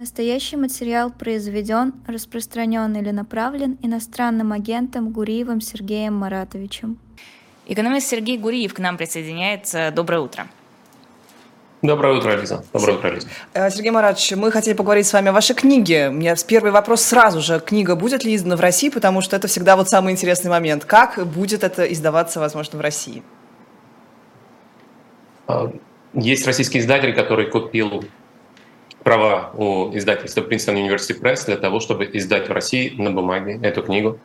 Настоящий материал произведен, распространен или направлен иностранным агентом Гуриевым Сергеем Маратовичем. Экономист Сергей Гуриев к нам присоединяется. Доброе утро. Доброе утро, Лиза. Доброе утро, Лиза. Э, Сергей Маратович, мы хотели поговорить с вами о вашей книге. У меня первый вопрос сразу же. Книга будет ли издана в России? Потому что это всегда вот самый интересный момент. Как будет это издаваться, возможно, в России? А, есть российский издатель, который купил права у издательства Princeton University Press для того, чтобы издать в России на бумаге эту книгу.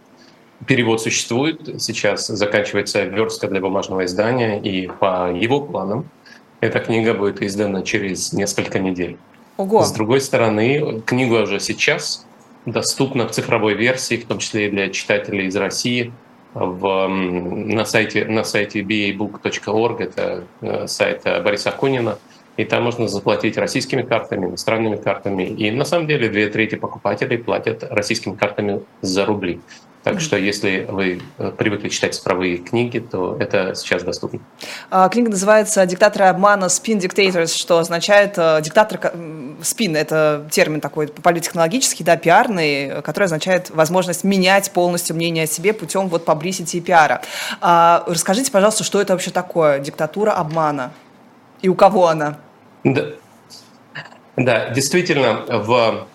Перевод существует, сейчас заканчивается верстка для бумажного издания, и по его планам эта книга будет издана через несколько недель. Ого. С другой стороны, книга уже сейчас доступна в цифровой версии, в том числе и для читателей из России, в, на сайте, на сайте babook.org, это э, сайт Бориса Акунина, и там можно заплатить российскими картами, иностранными картами. И на самом деле две трети покупателей платят российскими картами за рубли. Так что если вы э, привыкли читать цифровые книги, то это сейчас доступно. А, книга называется «Диктаторы обмана. Spin Dictators», что означает э, «диктатор спин». Это термин такой политтехнологический, да, пиарный, который означает возможность менять полностью мнение о себе путем вот publicity и пиара. А, расскажите, пожалуйста, что это вообще такое «диктатура обмана»? И у кого она? Да, да действительно, в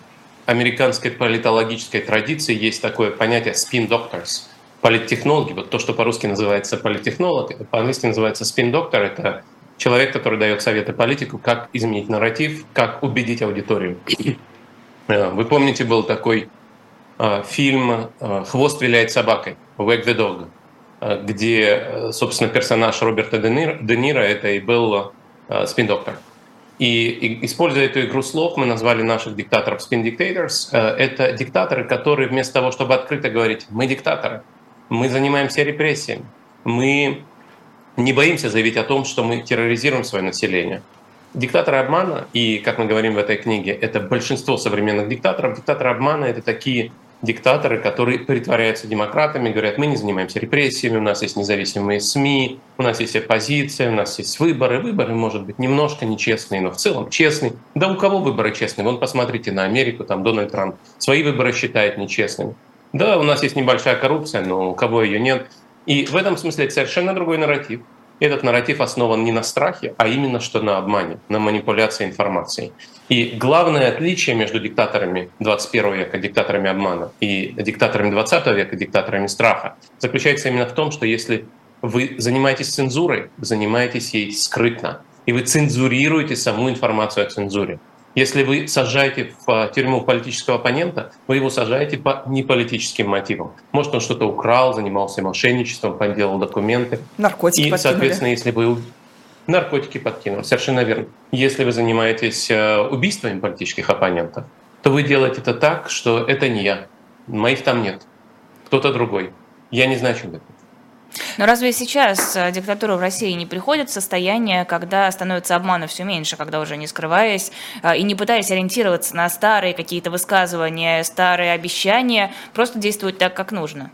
американской политологической традиции есть такое понятие spin doctors, политтехнологи, вот то, что по-русски называется политтехнолог, по-английски называется spin doctor, это человек, который дает советы политику, как изменить нарратив, как убедить аудиторию. Э, вы помните, был такой э, фильм э, «Хвост виляет собакой» «Wag the Dog», где, собственно, персонаж Роберта Де Ниро это и был спин-доктор. И, используя эту игру слов, мы назвали наших диктаторов spin dictators. Э, это диктаторы, которые вместо того, чтобы открыто говорить «мы диктаторы», мы занимаемся репрессиями, мы не боимся заявить о том, что мы терроризируем свое население. Диктаторы обмана, и, как мы говорим в этой книге, это большинство современных диктаторов. Диктаторы обмана — это такие диктаторы, которые притворяются демократами, говорят, мы не занимаемся репрессиями, у нас есть независимые СМИ, у нас есть оппозиция, у нас есть выборы. Выборы, может быть, немножко нечестные, но в целом честные. Да у кого выборы честные? Вон посмотрите на Америку, там Дональд Трамп свои выборы считает нечестными. Да, у нас есть небольшая коррупция, но у кого ее нет. И в этом смысле это совершенно другой нарратив. Этот нарратив основан не на страхе, а именно что на обмане, на манипуляции информацией. И главное отличие между диктаторами 21 века, диктаторами обмана, и диктаторами 20 века, диктаторами страха, заключается именно в том, что если вы занимаетесь цензурой, занимаетесь ей скрытно, и вы цензурируете саму информацию о цензуре. Если вы сажаете в а, тюрьму политического оппонента, вы его сажаете по неполитическим мотивам. Может, он что-то украл, занимался мошенничеством, подделал документы. Наркотики И, подкинули. соответственно, если вы наркотики подкинул, совершенно верно. Если вы занимаетесь а, убийствами политических оппонентов, то вы делаете это так, что это не я, моих там нет, кто-то другой. Я не значу это. Но разве сейчас э, диктатура в России не приходит в состояние, когда становится обмана все меньше, когда уже не скрываясь э, и не пытаясь ориентироваться на старые какие-то высказывания, старые обещания, просто действовать так, как нужно?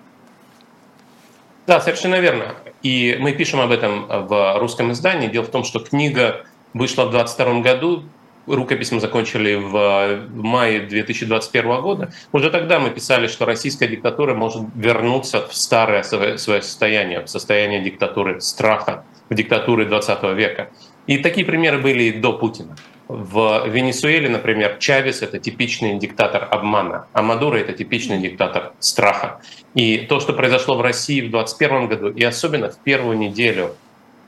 Да, совершенно верно. И мы пишем об этом в русском издании. Дело в том, что книга вышла в 2022 году, рукопись мы закончили в мае 2021 года, уже тогда мы писали, что российская диктатура может вернуться в старое свое состояние, в состояние диктатуры страха, в диктатуры 20 века. И такие примеры были и до Путина. В Венесуэле, например, Чавес — это типичный диктатор обмана, а Мадуро — это типичный диктатор страха. И то, что произошло в России в 2021 году, и особенно в первую неделю Э, э,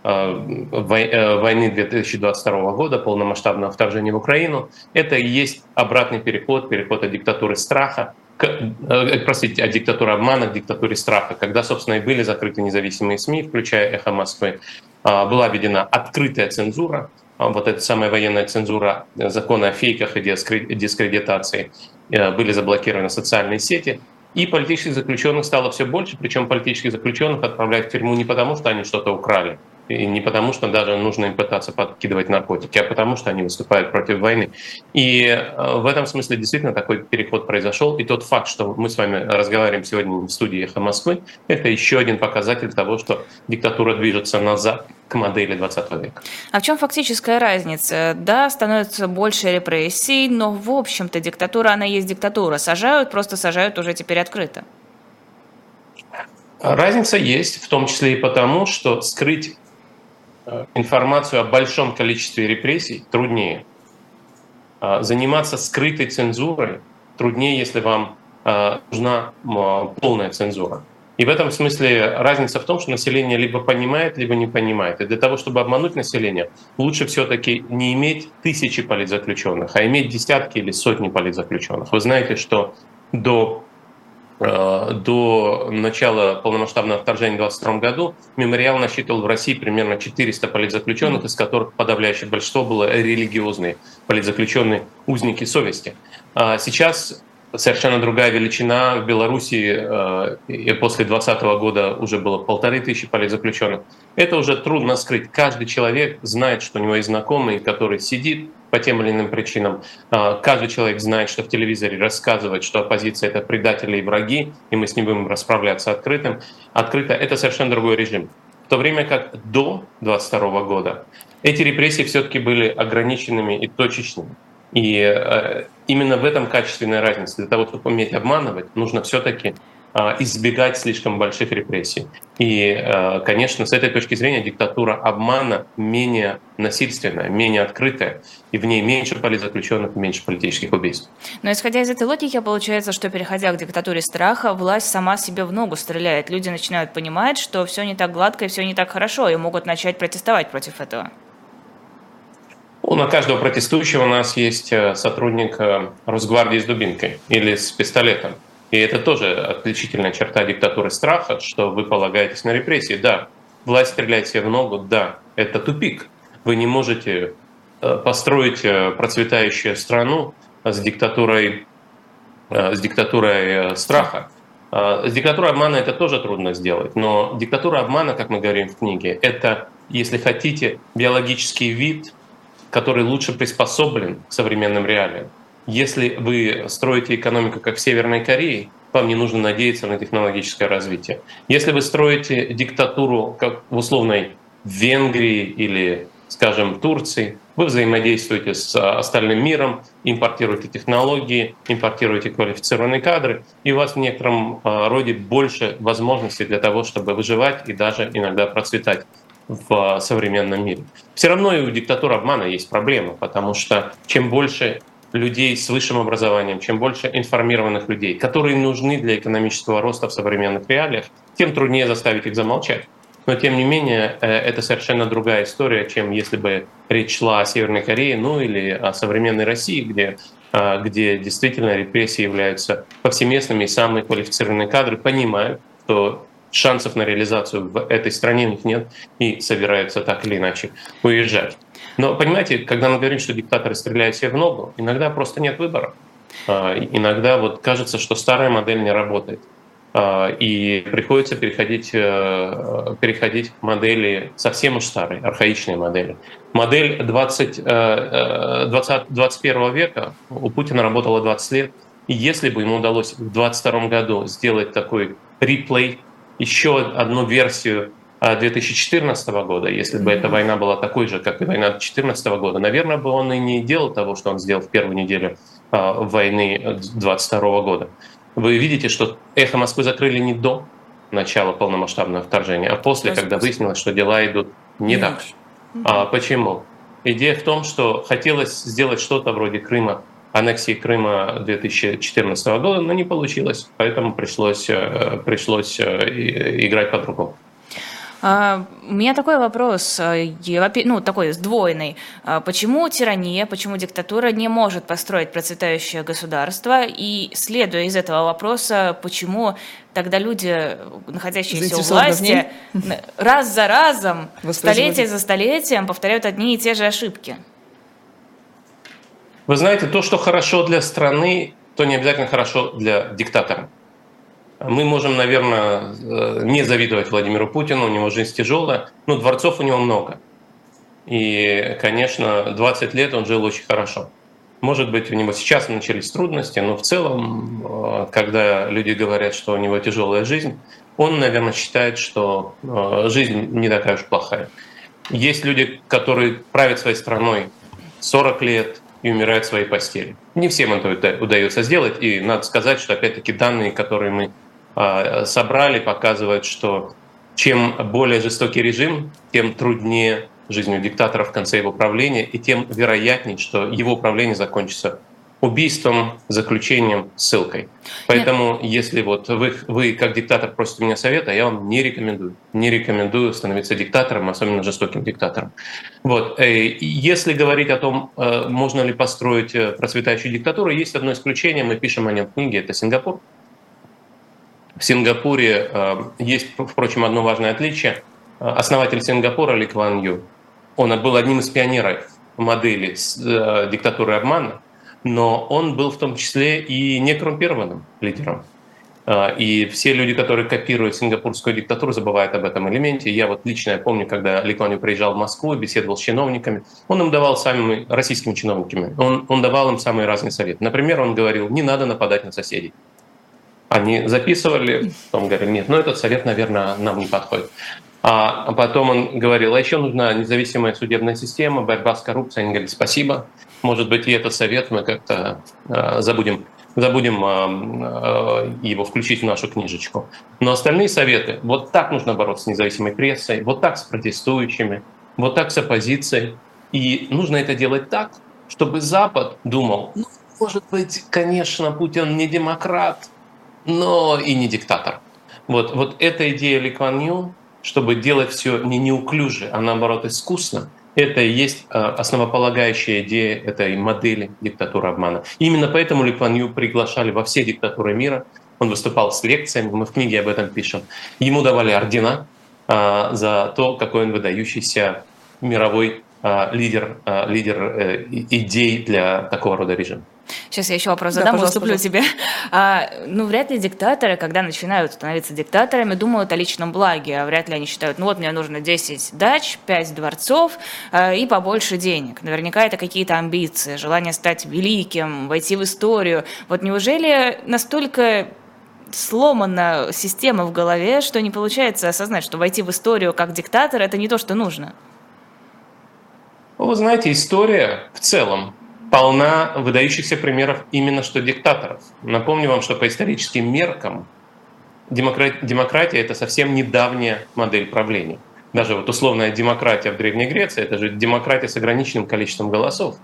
войны 2022 года, полномасштабного вторжения в Украину, это и есть обратный переход, переход от диктатуры страха к, э, простите, от диктатуры обмана к диктатуре страха, когда, собственно, и были закрыты независимые СМИ, включая «Эхо Москвы», была введена открытая цензура, вот эта самая военная цензура закона о фейках и дискредитации, были заблокированы социальные сети, и политических заключенных стало все больше, причем политических заключенных отправляют в тюрьму не потому, что они что-то украли, И не потому, что даже нужно им пытаться подкидывать наркотики, а потому, что они выступают против войны. И э, в этом смысле действительно такой переход произошел. И тот факт, что мы с вами разговариваем сегодня в студии «Эхо Москвы», это еще один показатель того, что диктатура движется назад к модели 20 века. А в чем фактическая разница? Да, становится больше репрессий, но в общем-то диктатура, она есть диктатура. Сажают, просто сажают уже теперь открыто. Разница есть, в том числе и потому, что скрыть информацию о большом количестве репрессий труднее. А, заниматься скрытой цензурой труднее, если вам а, нужна полная цензура. И в этом смысле разница в том, что население либо понимает, либо не понимает. И для того, чтобы обмануть население, лучше все-таки не иметь тысячи политзаключенных, а иметь десятки или сотни политзаключенных. Вы знаете, что до Э, до начала полномасштабного вторжения в 2022 году мемориал насчитывал в России примерно 400 политзаключенных, из которых подавляющее большинство было религиозные политзаключенные узники совести. А сейчас совершенно другая величина. В Беларуси э, после 2020 года уже было полторы тысячи политзаключенных. Это уже трудно скрыть. Каждый человек знает, что у него есть знакомый, который сидит по тем или иным причинам. Э, каждый человек знает, что в телевизоре рассказывает, что оппозиция — это предатели и враги, и мы с ним будем расправляться открытым. Открыто — это совершенно другой режим. В то время как до 2022 года эти репрессии все-таки были ограниченными и точечными. И э, именно в этом качественная разница. Для того, чтобы уметь обманывать, нужно все-таки избегать слишком больших репрессий. И, э, конечно, с этой точки зрения диктатура обмана менее насильственная, менее открытая, и в ней меньше политзаключенных, меньше политических убийств. Но исходя из этой логики, получается, что переходя к диктатуре страха, власть сама себе в ногу стреляет. Люди начинают понимать, что все не так гладко и все не так хорошо, и могут начать протестовать против этого. У на каждого протестующего у нас есть э, сотрудник э, Росгвардии с дубинкой или с пистолетом. И это тоже отличительная черта диктатуры страха, что вы полагаетесь на репрессии. Да, власть стреляет себе в ногу, да, это тупик. Вы не можете э, построить процветающую страну с диктатурой, с диктатурой страха. С диктатурой обмана это тоже трудно сделать, но диктатура обмана, как мы говорим в книге, это, если хотите, биологический вид который лучше приспособлен к современным реалиям. Если вы строите экономику, как в Северной Корее, вам не нужно надеяться на технологическое развитие. Если вы строите диктатуру, как в условной Венгрии или, скажем, Турции, вы взаимодействуете с остальным миром, импортируете технологии, импортируете квалифицированные кадры, и у вас в некотором а, роде больше возможностей для того, чтобы выживать и даже иногда процветать в современном мире. Все равно и у диктатуры обмана есть проблема, потому что чем больше людей с высшим образованием, чем больше информированных людей, которые нужны для экономического роста в современных реалиях, тем труднее заставить их замолчать. Но тем не менее, э, это совершенно другая история, чем если бы речь шла о Северной Корее, ну или о современной России, где, э, где действительно репрессии являются повсеместными, и самые квалифицированные кадры понимают, что шансов на реализацию в этой стране у них нет и собираются так или иначе уезжать. Но понимаете, когда мы говорим, что диктаторы стреляют себе в ногу, иногда просто нет выбора. А, иногда вот кажется, что старая модель не работает. А, и приходится переходить, э, переходить к модели совсем уж старой, архаичной модели. Модель 20, 20, 21 века у Путина работала 20 лет. И если бы ему удалось в 2022 году сделать такой реплей еще одну версию 2014 а, года, если бы эта война была такой же, как и война 2014 года, наверное, бы он и не делал того, что он сделал в первую неделю а, войны 2022 года. Вы видите, что «Эхо Москвы» закрыли не до начала полномасштабного вторжения, а после, когда выяснилось, что дела идут не так. А почему? Идея в том, что хотелось сделать что-то вроде Крыма аннексии Крыма 2014 года, но не получилось, поэтому пришлось, э, пришлось э, играть по-другому. А, у меня такой вопрос, э, ну, такой сдвоенный. А почему тирания, почему диктатура не может построить процветающее государство? И следуя из этого вопроса, почему тогда люди, находящиеся у власти, раз за разом, столетие за столетием повторяют одни и те же ошибки? Вы знаете, то, что хорошо для страны, то не обязательно хорошо для диктатора. Мы можем, наверное, э, не завидовать Владимиру Путину, у него жизнь тяжелая, но дворцов у него много. И, конечно, 20 лет он жил очень хорошо. Может быть, у него сейчас начались трудности, но в целом, э, когда люди говорят, что у него тяжелая жизнь, он, наверное, считает, что э, жизнь не такая уж плохая. Есть люди, которые правят своей страной 40 лет и умирают в своей постели. Не всем это удается сделать, и надо сказать, что, опять-таки, данные, которые мы собрали, показывают, что чем более жестокий режим, тем труднее жизнью диктатора в конце его правления, и тем вероятнее, что его правление закончится убийством, заключением, ссылкой. Поэтому, Нет. если вот вы, вы как диктатор просите меня совета, я вам не рекомендую. Не рекомендую становиться диктатором, особенно жестоким диктатором. Вот. Э, если говорить о том, э, можно ли построить э, процветающую диктатуру, есть одно исключение, мы пишем о нем в книге, это Сингапур. В Сингапуре есть, впрочем, одно важное отличие. Основатель Сингапура Ли Кван Ю, он был одним из пионеров модели диктатуры обмана, но он был в том числе и некоррумпированным лидером. А, и все люди, которые копируют сингапурскую диктатуру, забывают об этом элементе. Я вот лично я помню, когда Ли Куан приезжал в Москву, беседовал с чиновниками, он им давал самыми российскими чиновниками, он, он давал им самые разные советы. Например, он говорил, не надо нападать на соседей. Они записывали, потом говорили, нет, ну этот совет, наверное, нам не подходит. А потом он говорил, а еще нужна независимая судебная система, борьба с коррупцией. Они говорили, спасибо. Может быть, и этот совет мы как-то э, забудем, забудем э, э, его включить в нашу книжечку. Но остальные советы, вот так нужно бороться с независимой прессой, вот так с протестующими, вот так с оппозицией. И нужно это делать так, чтобы Запад думал, ну, может быть, конечно, Путин не демократ, но и не диктатор. Вот, вот эта идея Ли Кван Ю, чтобы делать все не неуклюже, а наоборот искусно, это и есть а, основополагающая идея этой модели диктатуры обмана. именно поэтому Ли Кван Ю приглашали во все диктатуры мира. Он выступал с лекциями, мы в книге об этом пишем. Ему давали ордена а, за то, какой он выдающийся мировой лидер, а, лидер э, идей для такого рода режима. Сейчас я еще вопрос задам, да, уступлю тебе. А, ну, вряд ли диктаторы, когда начинают становиться диктаторами, думают о личном благе, а вряд ли они считают, ну вот мне нужно 10 дач, 5 дворцов а, и побольше денег. Наверняка это какие-то амбиции, желание стать великим, войти в историю. Вот неужели настолько сломана система в голове, что не получается осознать, что войти в историю как диктатор – это не то, что нужно? Вы знаете, история в целом полна выдающихся примеров именно что диктаторов. Напомню вам, что по историческим меркам демократия, демократия – это совсем недавняя модель правления. Даже вот условная демократия в Древней Греции – это же демократия с ограниченным количеством голосов.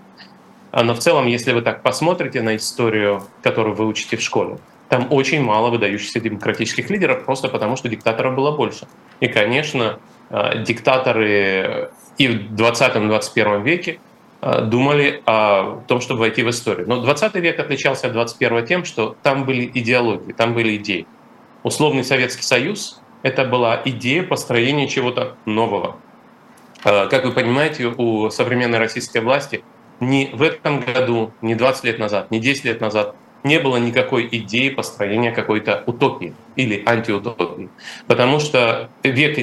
А, но в целом, если вы так посмотрите на историю, которую вы учите в школе, там очень мало выдающихся демократических лидеров, просто потому что диктаторов было больше. И, конечно, диктаторы и в 20-21 веке Э, думали о том, чтобы войти в историю. Но 20 век отличался от 21 тем, что там были идеологии, там были идеи. Условный Советский Союз — это была идея построения чего-то нового. Э, как вы понимаете, у современной российской власти ни в этом году, ни 20 лет назад, ни 10 лет назад не было никакой идеи построения какой-то утопии или антиутопии. Потому что век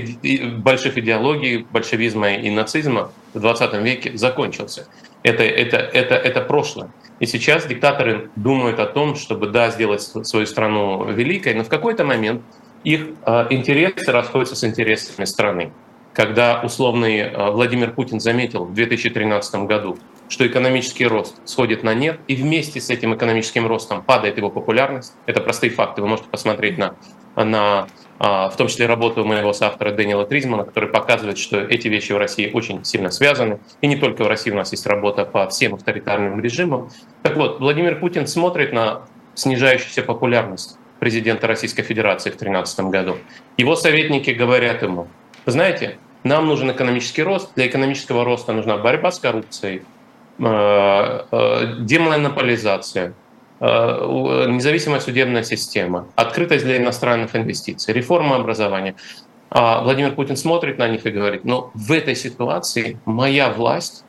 больших идеологий, большевизма и нацизма в 20 веке закончился. Это, это, это, это прошлое. И сейчас диктаторы думают о том, чтобы, да, сделать свою страну великой, но в какой-то момент их а, интересы расходятся с интересами страны. Когда условный а, Владимир Путин заметил в 2013 году, что экономический рост сходит на нет, и вместе с этим экономическим ростом падает его популярность. Это простые факты, вы можете посмотреть на, на а, в том числе работу моего соавтора Дэниела Тризмана, который показывает, что эти вещи в России очень сильно связаны. И не только в России у нас есть работа по всем авторитарным режимам. Так вот, Владимир Путин смотрит на снижающуюся популярность президента Российской Федерации в 2013 году. Его советники говорят ему, знаете, нам нужен экономический рост, для экономического роста нужна борьба с коррупцией, демонополизация, э, независимая судебная система, открытость для иностранных инвестиций, реформа образования. А Владимир Путин смотрит на них и говорит, ну в этой ситуации моя власть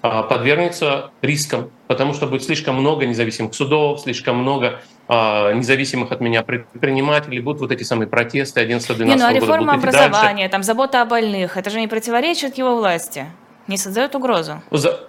подвергнется рискам, потому что будет слишком много независимых судов, слишком много э, независимых от меня предпринимателей, будут вот эти самые протесты 11-12 Не, ну а реформа образования, там забота о больных, это же не противоречит его власти, не создает угрозу? За...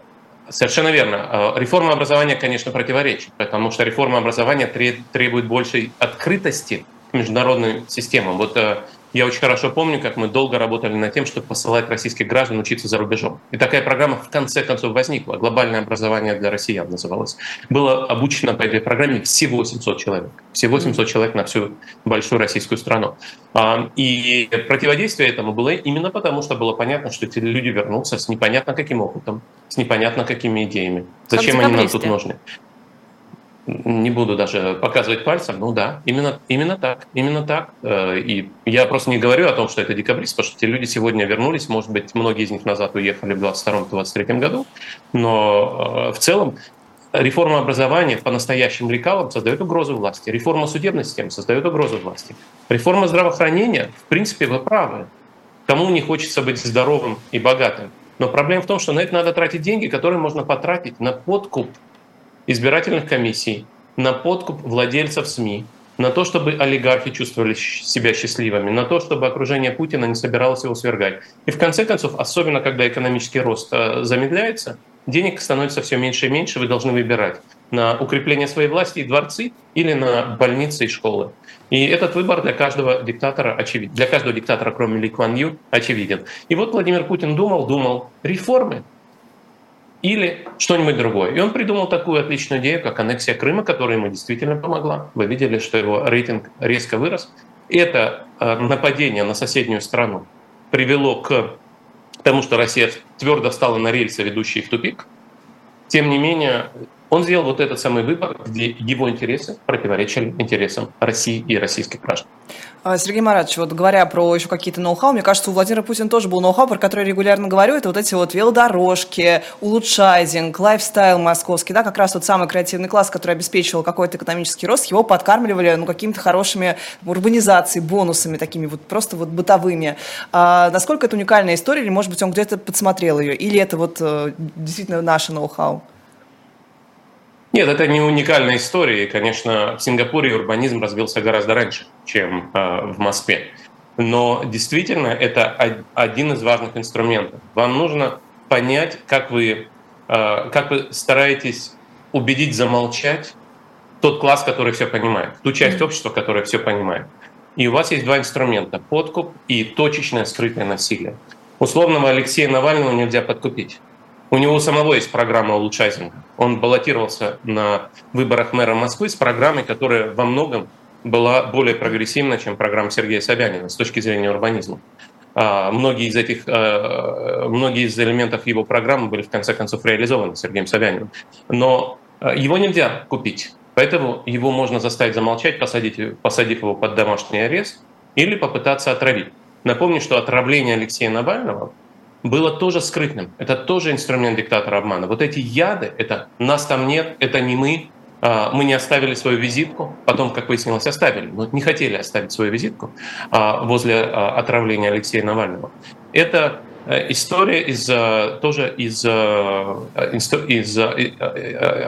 Совершенно верно. А, реформа образования, конечно, противоречит, потому что реформа образования требует большей открытости к международным системам. Вот э, я очень хорошо помню, как мы долго работали над тем, чтобы посылать российских граждан учиться за рубежом. И такая программа в конце концов возникла. Глобальное образование для россиян называлось. Было обучено по этой программе всего 700 человек. Всего 700 человек на всю большую российскую страну. А, и противодействие этому было именно потому, что было понятно, что эти люди вернутся с непонятно каким опытом, с непонятно какими идеями. Зачем они нам тут нужны? Не буду даже показывать пальцем, ну да, именно, именно так, именно так. Э, и я просто не говорю о том, что это декабрист, потому что те люди сегодня вернулись, может быть, многие из них назад уехали в 22-23 году, но э, в целом реформа образования по настоящим лекалам создает угрозу власти, реформа судебной системы создает угрозу власти, реформа здравоохранения, в принципе, вы правы. Кому не хочется быть здоровым и богатым? Но проблема в том, что на это надо тратить деньги, которые можно потратить на подкуп избирательных комиссий, на подкуп владельцев СМИ, на то, чтобы олигархи чувствовали себя счастливыми, на то, чтобы окружение Путина не собиралось его свергать. И в конце концов, особенно когда экономический рост э, замедляется, денег становится все меньше и меньше, вы должны выбирать на укрепление своей власти и дворцы или на больницы и школы. И этот выбор для каждого диктатора очевиден. Для каждого диктатора, кроме Ли Кван Ю, очевиден. И вот Владимир Путин думал, думал, реформы, или что-нибудь другое. И он придумал такую отличную идею, как аннексия Крыма, которая ему действительно помогла. Вы видели, что его рейтинг резко вырос. Это э, нападение на соседнюю страну привело к тому, что Россия твердо встала на рельсы, ведущие в тупик. Тем не менее, он сделал вот этот самый выбор, где его интересы противоречили интересам России и российских граждан. А, Сергей Маратович, вот говоря про еще какие-то ноу-хау, мне кажется, у Владимира Путина тоже был ноу-хау, про который я регулярно говорю, это вот эти вот велодорожки, улучшайзинг, лайфстайл московский, да, как раз тот самый креативный класс, который обеспечивал какой-то экономический рост, его подкармливали, ну, какими-то хорошими урбанизацией, бонусами такими вот, просто вот бытовыми. А насколько это уникальная история, или, может быть, он где-то подсмотрел ее, или это вот э, действительно наше ноу-хау? Нет, это не уникальная история. И, конечно, в Сингапуре урбанизм развился гораздо раньше, чем э, в Москве. Но действительно это один из важных инструментов. Вам нужно понять, как вы, э, как вы стараетесь убедить замолчать тот класс, который все понимает, ту часть общества, которая все понимает. И у вас есть два инструмента – подкуп и точечное скрытое насилие. Условного Алексея Навального нельзя подкупить. У него самого есть программа улучшайзинга. Он баллотировался на выборах мэра Москвы с программой, которая во многом была более прогрессивна, чем программа Сергея Собянина с точки зрения урбанизма. А, многие из этих, а, многие из элементов его программы были в конце концов реализованы Сергеем Собяниным. Но а, его нельзя купить. Поэтому его можно заставить замолчать, посадить, посадив его под домашний арест или попытаться отравить. Напомню, что отравление Алексея Навального было тоже скрытным. Это тоже инструмент диктатора обмана. Вот эти яды, это нас там нет, это не мы, а, мы не оставили свою визитку, потом, как выяснилось, оставили, но не хотели оставить свою визитку а, возле а, отравления Алексея Навального. Это э, история из, тоже из, из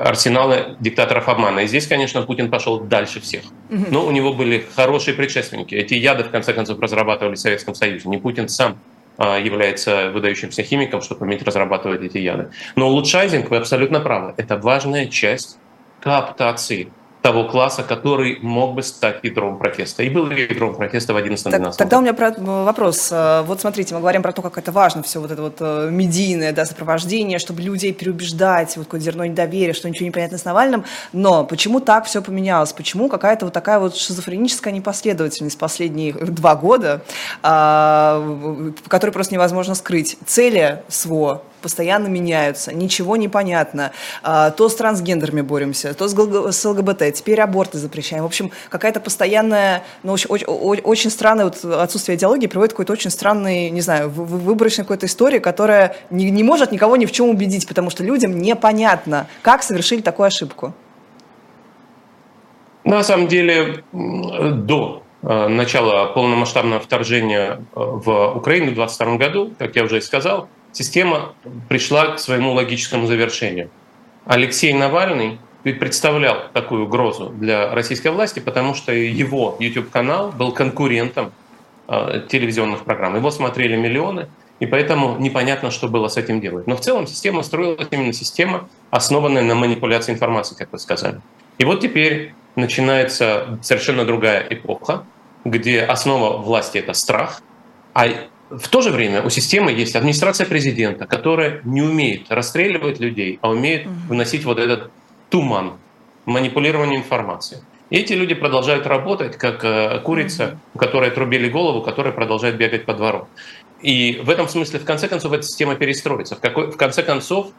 арсенала диктаторов обмана. И здесь, конечно, Путин пошел дальше всех. Но у него были хорошие предшественники. Эти яды, в конце концов, разрабатывали в Советском Союзе. Не Путин сам является выдающимся химиком, чтобы уметь разрабатывать эти яды. Но улучшайзинг, вы абсолютно правы, это важная часть кооптации того класса, который мог бы стать ядром протеста. И был ядром протеста в 11-12 Тогда у меня про, вопрос. Э, вот смотрите, мы говорим про то, как это важно, все вот это вот э, медийное да, сопровождение, чтобы людей переубеждать, вот какое-то зерно недоверия, что ничего не понятно с Навальным. Но почему так все поменялось? Почему какая-то вот такая вот шизофреническая непоследовательность последние два года, а, которую просто невозможно скрыть? Цели СВО постоянно меняются, ничего не понятно. А, то с трансгендерами боремся, то с ЛГБТ, теперь аборты запрещаем. В общем, какая-то постоянная, ну, очень, очень, очень странное вот отсутствие идеологии приводит к какой-то очень странной, не знаю, выборочной какой-то истории, которая не, не может никого ни в чем убедить, потому что людям непонятно, как совершили такую ошибку. На самом деле, до э, начала полномасштабного вторжения э, в Украину в 2022 году, как я уже и сказал, система пришла к своему логическому завершению. Алексей Навальный представлял такую угрозу для российской власти, потому что его YouTube-канал был конкурентом э, телевизионных программ. Его смотрели миллионы, и поэтому непонятно, что было с этим делать. Но в целом система строилась именно система, основанная на манипуляции информацией, как вы сказали. И вот теперь начинается совершенно другая эпоха, где основа власти – это страх, а в то же время у системы есть администрация президента, которая не умеет расстреливать людей, а умеет выносить вот этот туман, манипулирование информацией. И эти люди продолжают работать, как э, курица, у которой отрубили голову, которая продолжает бегать по двору. И в этом смысле, в конце концов, эта система перестроится. В, какой, в конце концов,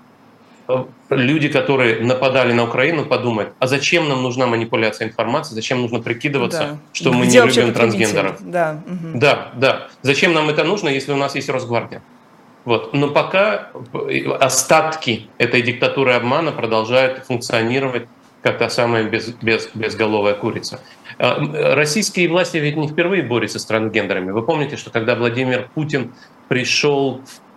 люди, которые нападали на Украину, подумают, а зачем нам нужна манипуляция информацией, зачем нужно прикидываться, да. что мы Где не любим трансгендеров. Да. Угу. да, да. Зачем нам это нужно, если у нас есть Росгвардия? Вот. Но пока остатки этой диктатуры обмана продолжают функционировать как та самая без, без, безголовая курица. А, российские власти ведь не впервые борются с трансгендерами. Вы помните, что когда Владимир Путин пришел, а,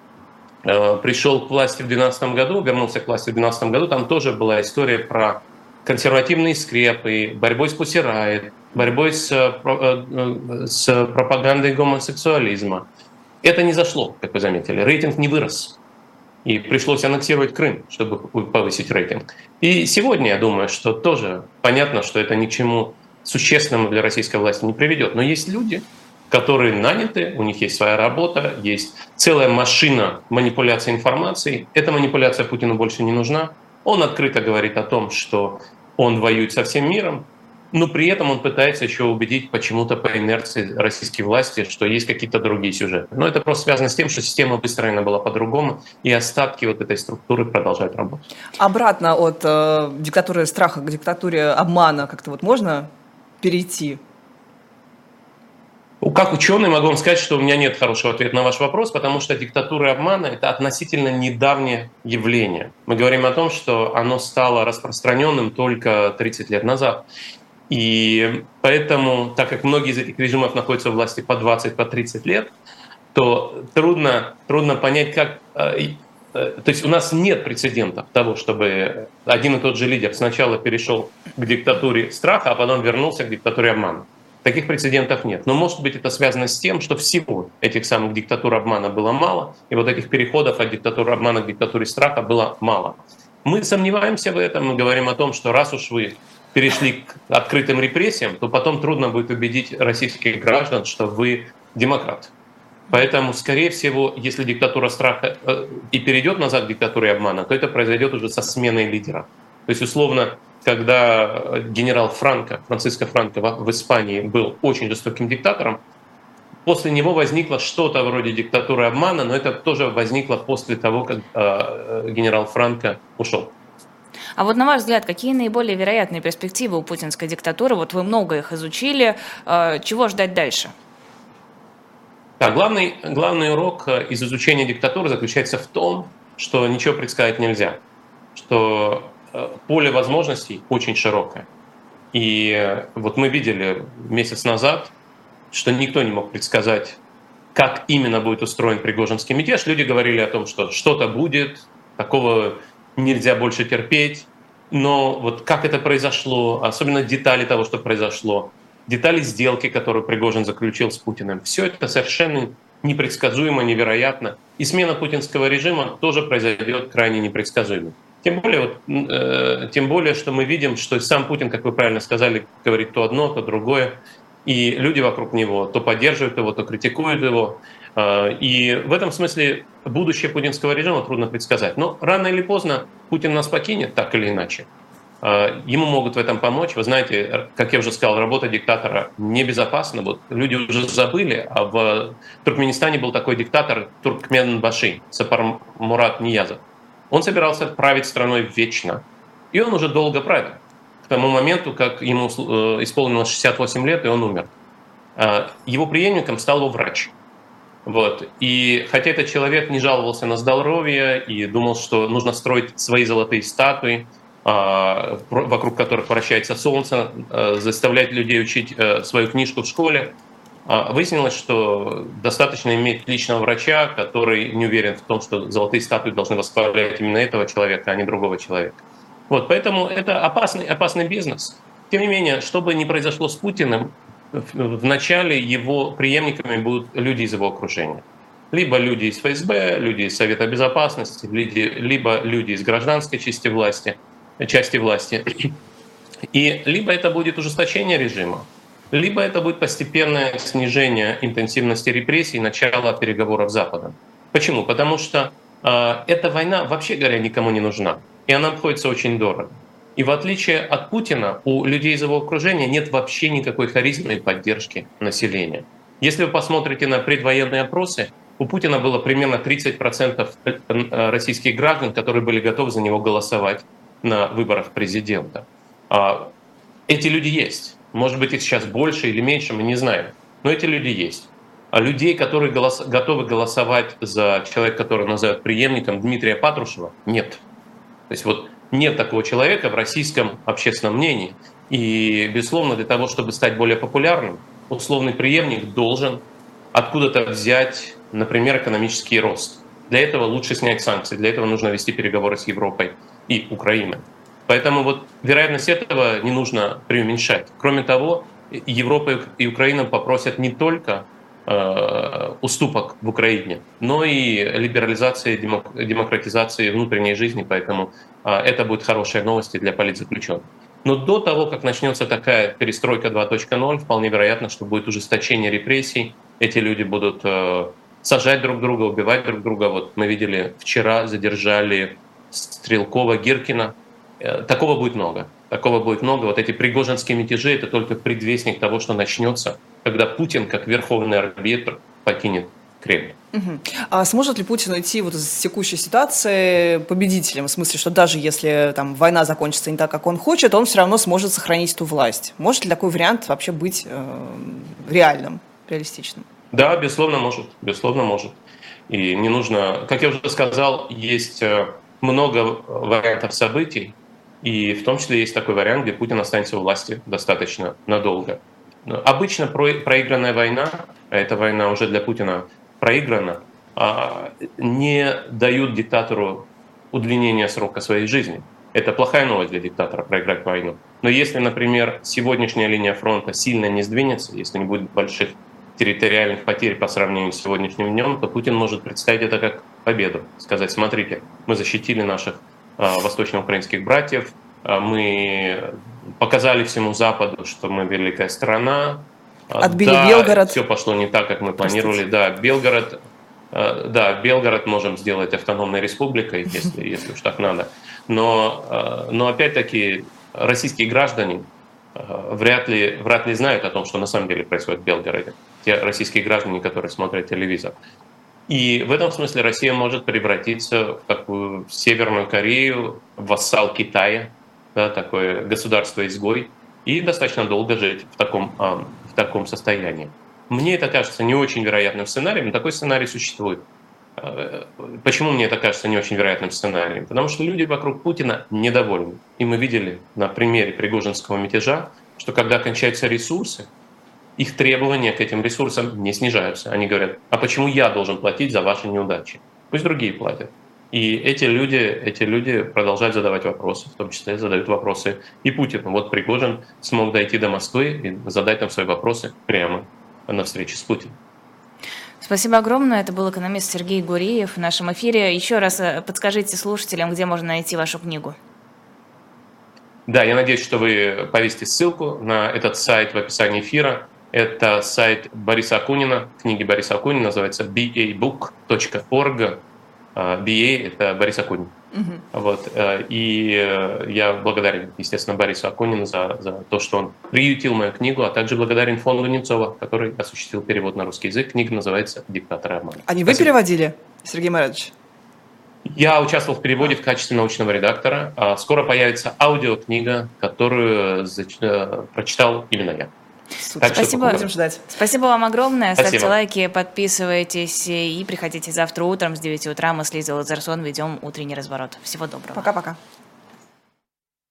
пришел к власти в 2012 году, вернулся к власти в 2012 году, там тоже была история про консервативные скрепы, борьбой с Пусирает, борьбой с, э, с пропагандой гомосексуализма. Это не зашло, как вы заметили. Рейтинг не вырос и пришлось аннексировать Крым, чтобы повысить рейтинг. И сегодня, я думаю, что тоже понятно, что это ни к чему существенному для российской власти не приведет. Но есть люди, которые наняты, у них есть своя работа, есть целая машина манипуляции информацией. Эта манипуляция Путину больше не нужна. Он открыто говорит о том, что он воюет со всем миром, но при этом он пытается еще убедить почему-то по инерции российской власти, что есть какие-то другие сюжеты. Но это просто связано с тем, что система выстроена была по-другому, и остатки вот этой структуры продолжают работать. Обратно от э, диктатуры страха к диктатуре обмана как-то вот можно перейти? Как ученый могу вам сказать, что у меня нет хорошего ответа на ваш вопрос, потому что диктатура обмана – это относительно недавнее явление. Мы говорим о том, что оно стало распространенным только 30 лет назад. И поэтому, так как многие из этих режимов находятся в власти по 20, по 30 лет, то трудно, трудно понять, как... Э, э, то есть у нас нет прецедентов того, чтобы один и тот же лидер сначала перешел к диктатуре страха, а потом вернулся к диктатуре обмана. Таких прецедентов нет. Но может быть это связано с тем, что всего этих самых диктатур обмана было мало, и вот этих переходов от диктатуры обмана к диктатуре страха было мало. Мы сомневаемся в этом, мы говорим о том, что раз уж вы перешли к открытым репрессиям, то потом трудно будет убедить российских граждан, что вы демократ. Поэтому, скорее всего, если диктатура страха э, и перейдет назад к диктатуре обмана, то это произойдет уже со сменой лидера. То есть, условно, когда генерал Франко, Франциско Франко в Испании был очень жестоким диктатором, после него возникло что-то вроде диктатуры обмана, но это тоже возникло после того, как э, генерал Франко ушел. А вот на ваш взгляд, какие наиболее вероятные перспективы у путинской диктатуры? Вот вы много их изучили. Э, чего ждать дальше? Да, главный, главный урок э, из изучения диктатуры заключается в том, что ничего предсказать нельзя, что э, поле возможностей очень широкое. И вот мы видели месяц назад, что никто не мог предсказать, как именно будет устроен Пригожинский мятеж. Люди говорили о том, что что-то будет, такого нельзя больше терпеть. Но вот как это произошло, особенно детали того, что произошло, детали сделки, которую Пригожин заключил с Путиным, все это совершенно непредсказуемо, невероятно. И смена путинского режима тоже произойдет крайне непредсказуемо. Тем более, вот, э, тем более, что мы видим, что сам Путин, как вы правильно сказали, говорит то одно, то другое. И люди вокруг него то поддерживают его, то критикуют его. А, и в этом смысле будущее путинского режима трудно предсказать. Но рано или поздно Путин нас покинет, так или иначе. А, ему могут в этом помочь. Вы знаете, как я уже сказал, работа диктатора небезопасна. Вот люди уже забыли, а в Туркменистане был такой диктатор Туркмен Баши, Сапар Мурат Ниязов. Он собирался править страной вечно. И он уже долго правил. К тому моменту, как ему э, исполнилось 68 лет, и он умер. А, его преемником стал его врач – вот. И хотя этот человек не жаловался на здоровье и думал, что нужно строить свои золотые статуи, а, вокруг которых вращается солнце, а, заставлять людей учить э, свою книжку в школе, выяснилось, что достаточно иметь личного врача, который не уверен в том, что золотые статуи должны восхвалять именно этого человека, а не другого человека. Вот, поэтому это опасный, опасный бизнес. Тем не менее, что бы ни произошло с Путиным, в начале его преемниками будут люди из его окружения. Либо люди из ФСБ, люди из Совета Безопасности, либо люди из гражданской части власти, части власти. И либо это будет ужесточение режима, либо это будет постепенное снижение интенсивности репрессий начало переговоров с Западом. Почему? Потому что э, эта война, вообще говоря, никому не нужна. И она обходится очень дорого. И в отличие от Путина, у людей из его окружения нет вообще никакой харизмы и поддержки населения. Если вы посмотрите на предвоенные опросы, у Путина было примерно 30% э, российских граждан, которые были готовы за него голосовать на выборах президента. А, эти люди есть. Может быть, их сейчас больше или меньше, мы не знаем. Но эти люди есть. А людей, которые голос, готовы голосовать за человека, который называют преемником Дмитрия Патрушева, нет. То есть вот нет такого человека в российском общественном мнении. И, безусловно, для того, чтобы стать более популярным, условный преемник должен откуда-то взять, например, экономический рост. Для этого лучше снять санкции, для этого нужно вести переговоры с Европой и Украиной. Поэтому вот вероятность этого не нужно преуменьшать. Кроме того, Европа и Украина попросят не только э, уступок в Украине, но и либерализации, демократизации внутренней жизни, поэтому э, это будет хорошая новость для политзаключенных. Но до того, как начнется такая перестройка 2.0, вполне вероятно, что будет ужесточение репрессий, эти люди будут э, сажать друг друга, убивать друг друга. Вот мы видели, вчера задержали Стрелкова, Гиркина, такого будет много. Такого будет много. Вот эти пригожинские мятежи — это только предвестник того, что начнется, когда Путин, как верховный арбитр, покинет Кремль. Угу. А сможет ли Путин уйти вот из текущей ситуации победителем? В смысле, что даже если там война закончится не так, как он хочет, он все равно сможет сохранить эту власть. Может ли такой вариант вообще быть э, реальным, реалистичным? Да, безусловно, может. Безусловно, может. И не нужно, как я уже сказал, есть э, много вариантов событий, и в том числе есть такой вариант, где Путин останется у власти достаточно надолго. Обычно проигранная война, а эта война уже для Путина проиграна, а, не дают диктатору удлинения срока своей жизни. Это плохая новость для диктатора проиграть войну. Но если, например, сегодняшняя линия фронта сильно не сдвинется, если не будет больших территориальных потерь по сравнению с сегодняшним днем, то Путин может представить это как победу. Сказать, смотрите, мы защитили наших восточноукраинских братьев. Э, мы показали всему Западу, что мы великая страна. Э, Отбили да, Белгород. Все пошло не так, как мы планировали. Простите. Да, Белгород, да, Белгород можем сделать автономной республикой, если, если уж так надо. Но, но опять-таки российские граждане вряд ли, вряд ли знают о том, что на самом деле происходит в Белгороде. Те российские граждане, которые смотрят телевизор. И в этом смысле Россия может превратиться в такую Северную Корею, вассал Китая, да, такое государство-изгой, и достаточно долго жить в таком, а, в таком состоянии. Мне это кажется не очень вероятным сценарием, но такой сценарий существует. А, почему мне это кажется не очень вероятным сценарием? Потому что люди вокруг Путина недовольны. И мы видели на примере Пригожинского мятежа, что когда кончаются ресурсы, их требования к этим ресурсам не снижаются. Они говорят, а почему я должен платить за ваши неудачи? Пусть другие платят. И эти люди, эти люди продолжают задавать вопросы, в том числе задают вопросы и Путину. Вот Пригожин смог дойти до Москвы и задать там свои вопросы прямо на встрече с Путиным. Спасибо огромное. Это был экономист Сергей Гуриев в нашем эфире. Еще раз э, подскажите слушателям, где можно найти вашу книгу. Да, я надеюсь, что вы повесите ссылку на этот сайт в описании эфира. Это сайт Бориса Акунина, книги Бориса Акунина, называется babook.org. А, BA — это Борис Акунин. Угу. Вот. Э, и э, я благодарен, естественно, Борису Акунину за, за то, что он приютил мою книгу, а также благодарен фонду Немцова, который осуществил перевод на русский язык. Книга называется «Диктатор обмана». А не вы Спасибо. переводили, Сергей Маратович? Я участвовал в переводе в качестве научного редактора. А скоро появится аудиокнига, которую э, прочитал именно я. Так Спасибо. Будем ждать. Спасибо вам огромное. Спасибо. Ставьте лайки, подписывайтесь и приходите завтра утром с 9 утра. Мы с Лизой Лазарсон ведем утренний разворот. Всего доброго. Пока-пока.